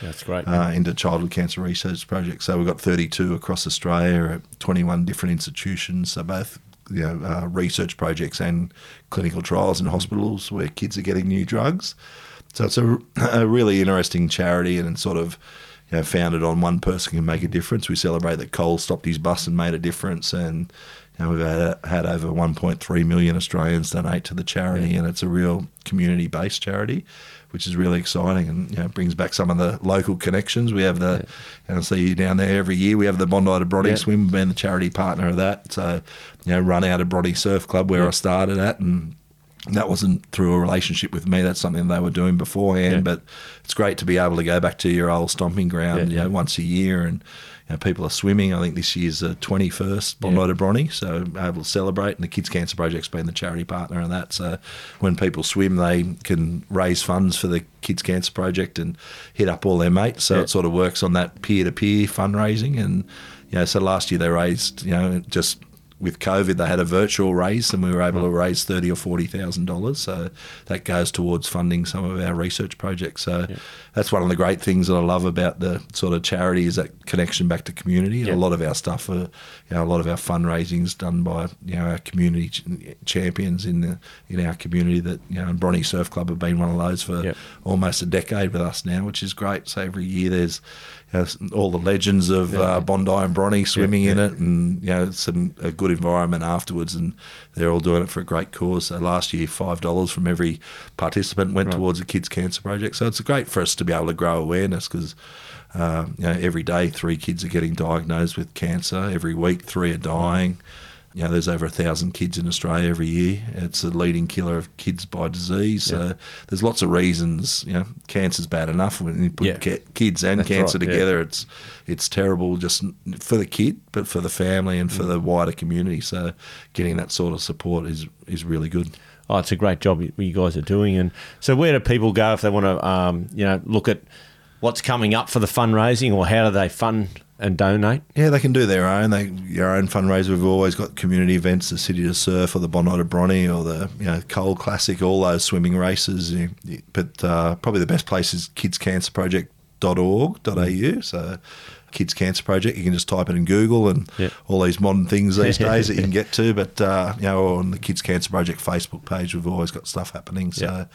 That's great. uh, into childhood cancer research projects. So we've got 32 across Australia at 21 different institutions. So both you know uh, research projects and clinical trials in hospitals where kids are getting new drugs. So it's a, a really interesting charity and it's sort of you know, founded on one person can make a difference. We celebrate that Cole stopped his bus and made a difference, and know, we've had, had over 1.3 million Australians donate to the charity, and it's a real community-based charity, which is really exciting, and you know, brings back some of the local connections. We have the, and I see you down there every year. We have the Bondi to Bronte Yeah. swim, we've been the charity partner of that. So, you know, run out of Bronte Surf Club where I started at, and that wasn't through a relationship with me. That's something they were doing beforehand. Yeah. But it's great to be able to go back to your old stomping ground, Yeah. you know, once a year, and know, people are swimming. I think this year's the twenty first Bondi Yeah. to Bronte, so able to celebrate. And the Kids Cancer Project's been the charity partner of that. So when people swim, they can raise funds for the Kids Cancer Project and hit up all their mates. So Yeah. it sort of works on that peer to peer fundraising. And you know, so last year they raised, you know, just with COVID, they had a virtual raise, and we were able to mm. raise thirty or forty thousand dollars. So that goes towards funding some of our research projects. So that's one of the great things that I love about the sort of charity is that connection back to community. Yeah. A lot of our stuff, are, you know, a lot of our fundraisings done by you know our community ch- champions in the in our community. That you know, and Bronte Surf Club have been one of those for Yep. almost a decade with us now, which is great. So every year there's you know, all the legends of uh, Bondi and Bronte swimming in yeah. it, and you know some a good environment afterwards, and they're all doing it for a great cause. So last year, five dollars from every participant went towards the Kids Cancer Project. So it's great for us to be able to grow awareness because. Uh, you know, every day, three kids are getting diagnosed with cancer. Every week, three are dying. You know, there's over a thousand kids in Australia every year. It's a leading killer of kids by disease. So there's lots of reasons. You know, cancer's bad enough when you put Yeah. ki- kids and That's cancer right, yeah. together. It's it's terrible just for the kid, but for the family and for Mm. the wider community. So getting that sort of support is is really good. Oh, it's a great job you you guys are doing. And so, where do people go if they want to, um, you know, look at what's coming up for the fundraising, or how do they fund and donate? Yeah, they can do their own. They your own fundraiser. We've always got community events, the City to Surf, or the Bondi to Bronte, or the you know Cole Classic, all those swimming races. But uh, probably the best place is kidscancerproject.org.au. So Kids Cancer Project, you can just type it in Google and Yeah. all these modern things these days that you can get to. But uh, you know, on the Kids Cancer Project Facebook page, we've always got stuff happening. So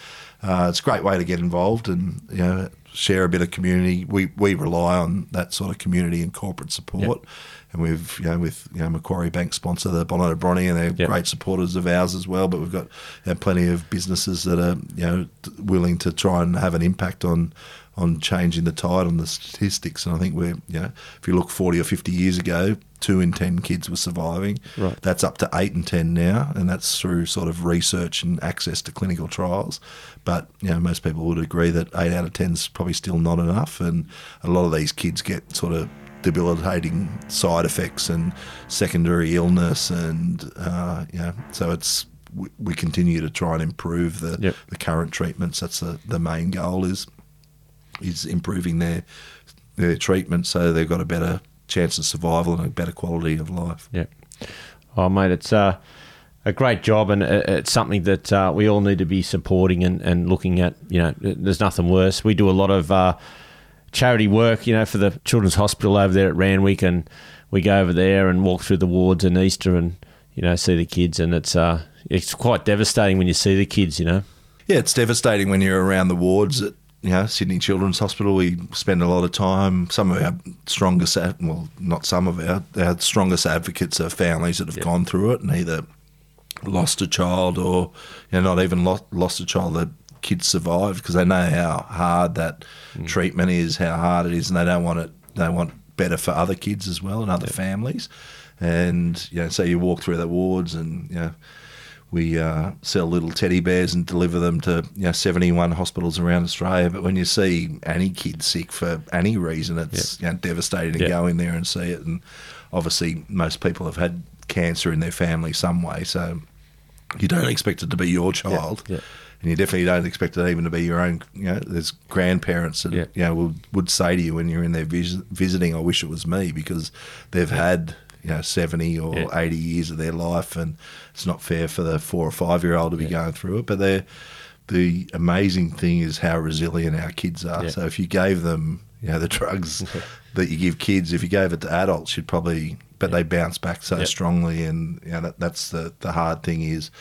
uh, it's a great way to get involved and you know share a bit of community. We we rely on that sort of community and corporate support. And we've, you know, with you know, Macquarie Bank sponsor the Bondi to Bronte, and they're Yep. great supporters of ours as well. But we've got you know, plenty of businesses that are, you know, willing to try and have an impact on on changing the tide on the statistics. And I think we're, you know, if you look 40 or 50 years ago, two in 10 kids were surviving. Right. That's up to eight and 10 now, and that's through sort of research and access to clinical trials. But, you know, most people would agree that eight out of 10 is probably still not enough. And a lot of these kids get sort of debilitating side effects and secondary illness. And, uh, you know, so it's, we, we continue to try and improve the, Yep. the current treatments. That's the, the main goal is is improving their their treatment so they've got a better chance of survival and a better quality of life. Yeah. Oh, mate, it's uh, a great job, and it's something that uh, we all need to be supporting and, and looking at. You know, there's nothing worse. We do a lot of uh, charity work, you know, for the Children's Hospital over there at Randwick, and we go over there and walk through the wards in Easter and you know see the kids, and it's uh, it's quite devastating when you see the kids. You know. Yeah, it's devastating when you're around the wards at you know Sydney Children's Hospital. We spend a lot of time. Some of our strongest, well, not some of our our strongest advocates are families that have Yeah. gone through it and either lost a child or you know not even lost lost a child. The kids survived because they know how hard that mm. treatment is, how hard it is, and they don't want it. They want better for other kids as well and other families. And you know, so you walk through the wards and you know we uh, sell little teddy bears and deliver them to you know 71 hospitals around Australia. But when you see any kid sick for any reason, it's you know, devastating to Yeah. go in there and see it. And obviously, most people have had cancer in their family some way, so you don't expect it to be your child. yeah. And you definitely don't expect it even to be your own. You know, there's grandparents that you know would, would say to you when you're in there vis- visiting, "I wish it was me," because they've had you know 70 or Yeah. 80 years of their life, and it's not fair for the four or five year old to be going through it. But they the amazing thing is how resilient our kids are. Yeah. So if you gave them, you know, the drugs that you give kids, if you gave it to adults, you'd probably, but they bounce back so Yeah. strongly. And you know, that, that's the the hard thing is,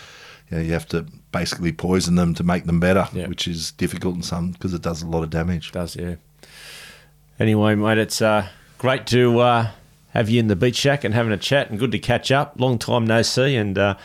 you, know, you have to basically poison them to make them better, Yeah. which is difficult in some because it does a lot of damage. does, yeah. Anyway, mate, it's uh, great to uh, have you in the beach shack and having a chat, and good to catch up. Long time no see, and uh,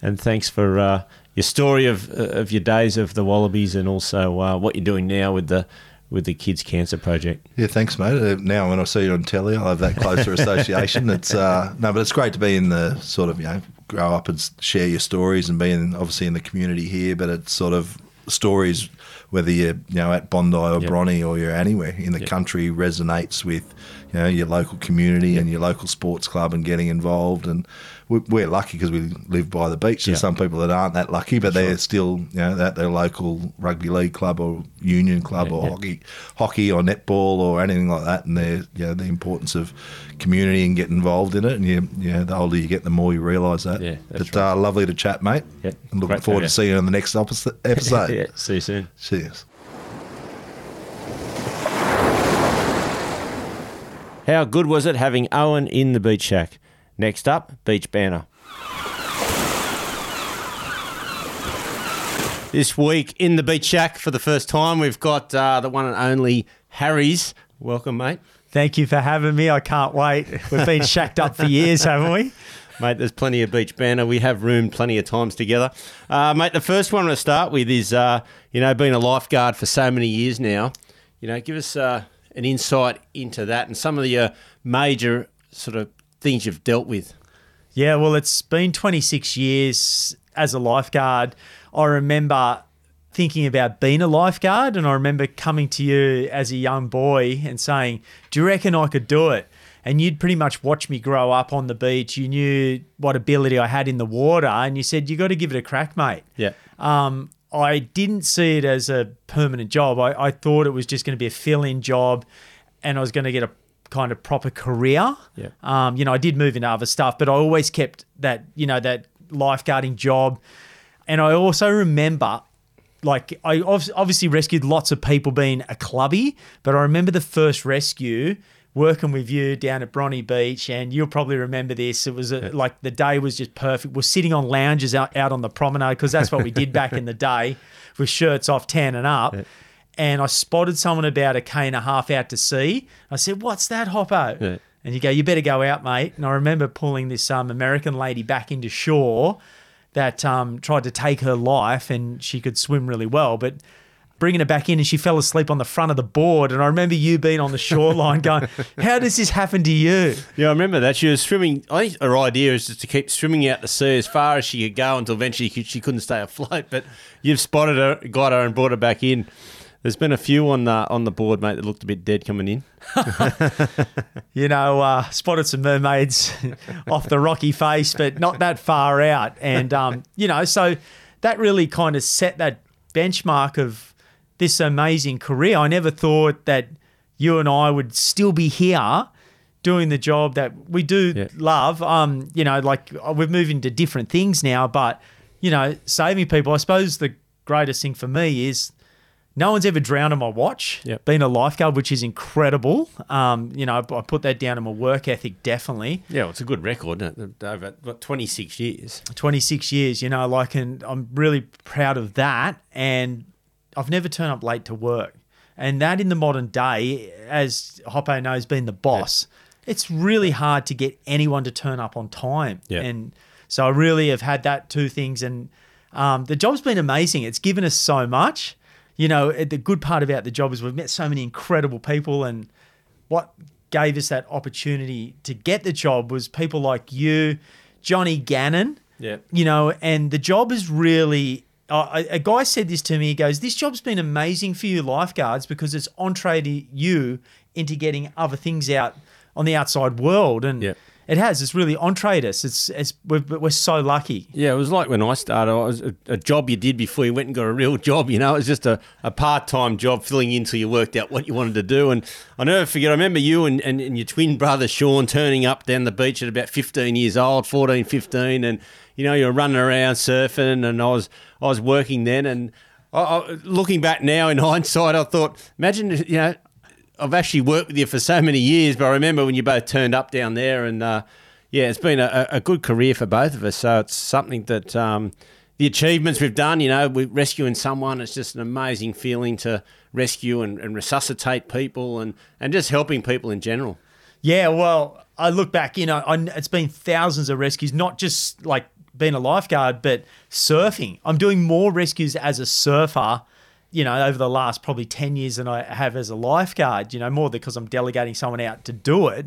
and thanks for uh, your story of of your days of the Wallabies, and also uh, what you're doing now with the with the Kids Cancer Project. Yeah, thanks, mate. Uh, now when I see you on telly, I'll have that closer association. It's uh, no, but it's great to be in the sort of you know grow up and share your stories and being obviously in the community here. But it's sort of stories whether you're you know at Bondi or Yep. Bronte or you're anywhere in the Yep. country resonates with you know your local community and your local sports club and getting involved and we're lucky because we live by the beach. There's Yeah. some people that aren't that lucky, but they're Sure. still you know at their local rugby league club or union club Yeah, or yeah. hockey, hockey or netball or anything like that. And they're you know the importance of community and get involved in it. And you, you know, the older you get, the more you realise that. Yeah, but uh, lovely to chat, mate. Yep. And looking Great forward to seeing you on the next episode. yeah, see you soon. Cheers. How good was it having Owen in the beach shack? Next up, beach banter. This week in the beach shack for the first time, we've got uh, the one and only Harries. Welcome, mate. Thank you for having me. I can't wait. We've been shacked up for years, haven't we? Mate, there's plenty of beach banter. We have roomed plenty of times together. Uh, mate, the first one to start with is, uh, you know, being a lifeguard for so many years now. You know, give us uh, an insight into that and some of the uh, major sort of things you've dealt with. Yeah, well, it's been 26 years as a lifeguard. I remember thinking about being a lifeguard, and I remember coming to you as a young boy and saying, Do you reckon I could do it? And you'd pretty much watch me grow up on the beach. You knew what ability I had in the water, and you said, You got to give it a crack, mate. Yeah. Um, I didn't see it as a permanent job. I, I thought it was just going to be a fill in job and I was going to get a kind of proper career. Yeah. Um, you know, I did move into other stuff, but I always kept that, you know, that lifeguarding job. And I also remember, like, I obviously rescued lots of people being a clubby, but I remember the first rescue working with you down at Bronte Beach, and you'll probably remember this. It was a, like the day was just perfect. We're sitting on lounges out, out on the promenade because that's what we did back in the day with shirts off, tan and up. And I spotted someone about a k and a half out to sea. I said, "What's that, Hoppo?" Yeah. And you go, "You better go out, mate." And I remember pulling this um, American lady back into shore that um, tried to take her life, and she could swim really well, but bringing her back in, and she fell asleep on the front of the board. And I remember you being on the shoreline, going, "How does this happen to you?" Yeah, I remember that. She was swimming. I think her idea is just to keep swimming out to sea as far as she could go until eventually she couldn't stay afloat. But you've spotted her, got her, and brought her back in. There's been a few on the on the board, mate, that looked a bit dead coming in. you know, uh, spotted some mermaids off the rocky face, but not that far out. And, um, you know, so that really kind of set that benchmark of this amazing career. I never thought that you and I would still be here doing the job that we do Yeah. love. Um, you know, like uh, we've moved into different things now, but, you know, saving people, I suppose the greatest thing for me is no one's ever drowned on my watch. Yep. Being a lifeguard, which is incredible. Um, you know, I put that down in my work ethic definitely. Yeah, well, it's a good record. Over what, 26 years. 26 years, you know, like, and I'm really proud of that. And I've never turned up late to work. And that in the modern day, as Hoppo knows, being the boss, it's really hard to get anyone to turn up on time. Yeah. And so I really have had that two things. And um, the job's been amazing. It's given us so much. You know, the good part about the job is we've met so many incredible people. And what gave us that opportunity to get the job was people like you, Johnny Gannon Yeah. you know, and the job is really. Uh, a, a guy said this to me. He goes, "This job's been amazing for you lifeguards because it's entree to you into getting other things out on the outside world, and Yeah. It has. It's really entreed us. It's, it's we're, we're so lucky. Yeah, it was like when I started. I was a, a job you did before you went and got a real job. You know, it was just a, a part time job filling in till you worked out what you wanted to do. And I never forget. I remember you and, and, and your twin brother Sean turning up down the beach at about fifteen years old, 14, 15, and you know you were running around surfing, and I was I was working then. And I, I, looking back now in hindsight, I thought, imagine you know. I've actually worked with you for so many years, but I remember when you both turned up down there, and uh, yeah, it's been a, a good career for both of us. So it's something that um, the achievements we've done, you know, we're rescuing someone. It's just an amazing feeling to rescue and, and resuscitate people, and and just helping people in general. Yeah, well, I look back, you know, I, it's been thousands of rescues, not just like being a lifeguard, but surfing. I'm doing more rescues as a surfer, you know, over the last probably 10 years than I have as a lifeguard, you know, more because I'm delegating someone out to do it.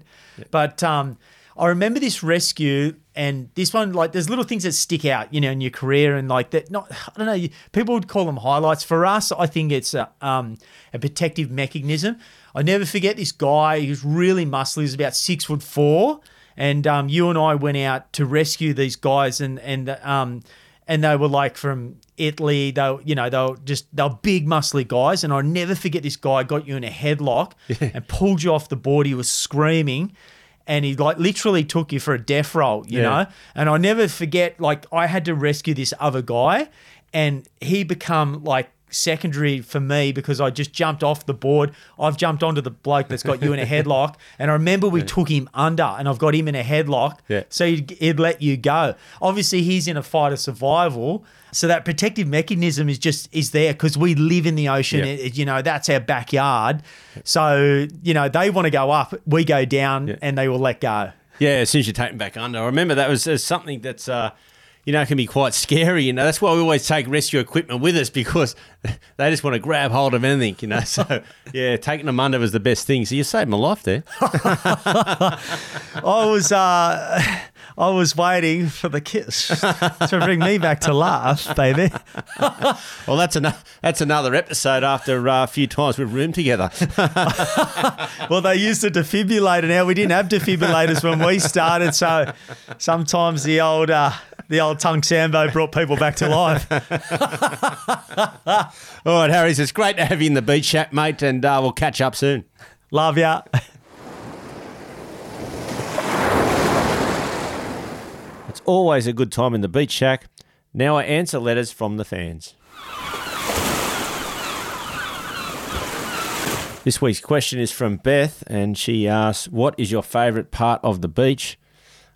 But um, I remember this rescue and this one, like, there's little things that stick out, you know, in your career and like that. Not, I don't know, people would call them highlights. For us, I think it's a, um, a protective mechanism. I never forget this guy. He was really muscly. He was about six foot four, and um, you and I went out to rescue these guys, and and um, and they were like from Italy. They, you know, they were just they were big, muscly guys. And I never forget this guy got you in a headlock and pulled you off the board. He was screaming. And he like literally took you for a death roll, you Yeah. know. And I never forget, like I had to rescue this other guy, and he become like secondary for me because I just jumped off the board. I've jumped onto the bloke that's got you in a headlock, and I remember we took him under, and I've got him in a headlock. Yeah. So he'd, he'd let you go. Obviously, he's in a fight of survival. So that protective mechanism is just is there because we live in the ocean. Yeah. It- you know that's our backyard. So you know they want to go up, we go down, Yeah. and they will let go. Yeah, as soon as you take them back under. I remember that was uh, something that's, uh, you know, can be quite scary. You know, that's why we always take rescue equipment with us because they just want to grab hold of anything, you know. So, yeah, taking them under was the best thing. So you saved my life there. I was uh, I was waiting for the kiss to bring me back to life, baby. Well, that's, an- that's another episode after uh, a few times we've roomed together. Well, they used a defibrillator now. We didn't have defibrillators when we started, so sometimes the old uh, the old tongue sambo brought people back to life. All right, Harries, it's great to have you in the beach shack, mate, and uh, we'll catch up soon. Love ya. It's always a good time in the beach shack. Now I answer letters from the fans. This week's question is from Beth, and she asks, "What is your favourite part of the beach?"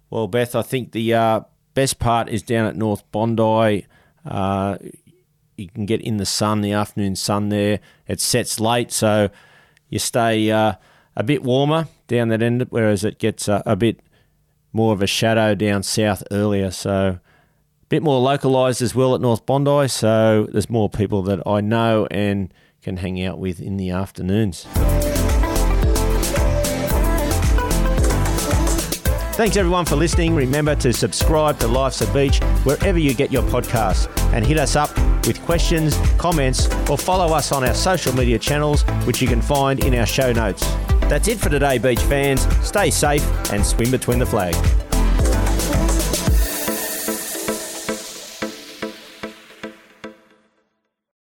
Well, Beth, I think the uh, best part is down at North Bondi. Uh, you can get in the sun, the afternoon sun there. It sets late, so you stay uh, a bit warmer down that end, whereas it gets uh, a bit more of a shadow down south earlier. So a bit more localised as well at North Bondi. So there's more people that I know and can hang out with in the afternoons. Thanks everyone for listening. Remember to subscribe to Life's a Beach wherever you get your podcasts and hit us up with questions, comments, or follow us on our social media channels, which you can find in our show notes. That's it for today, beach fans. Stay safe and swim between the flag.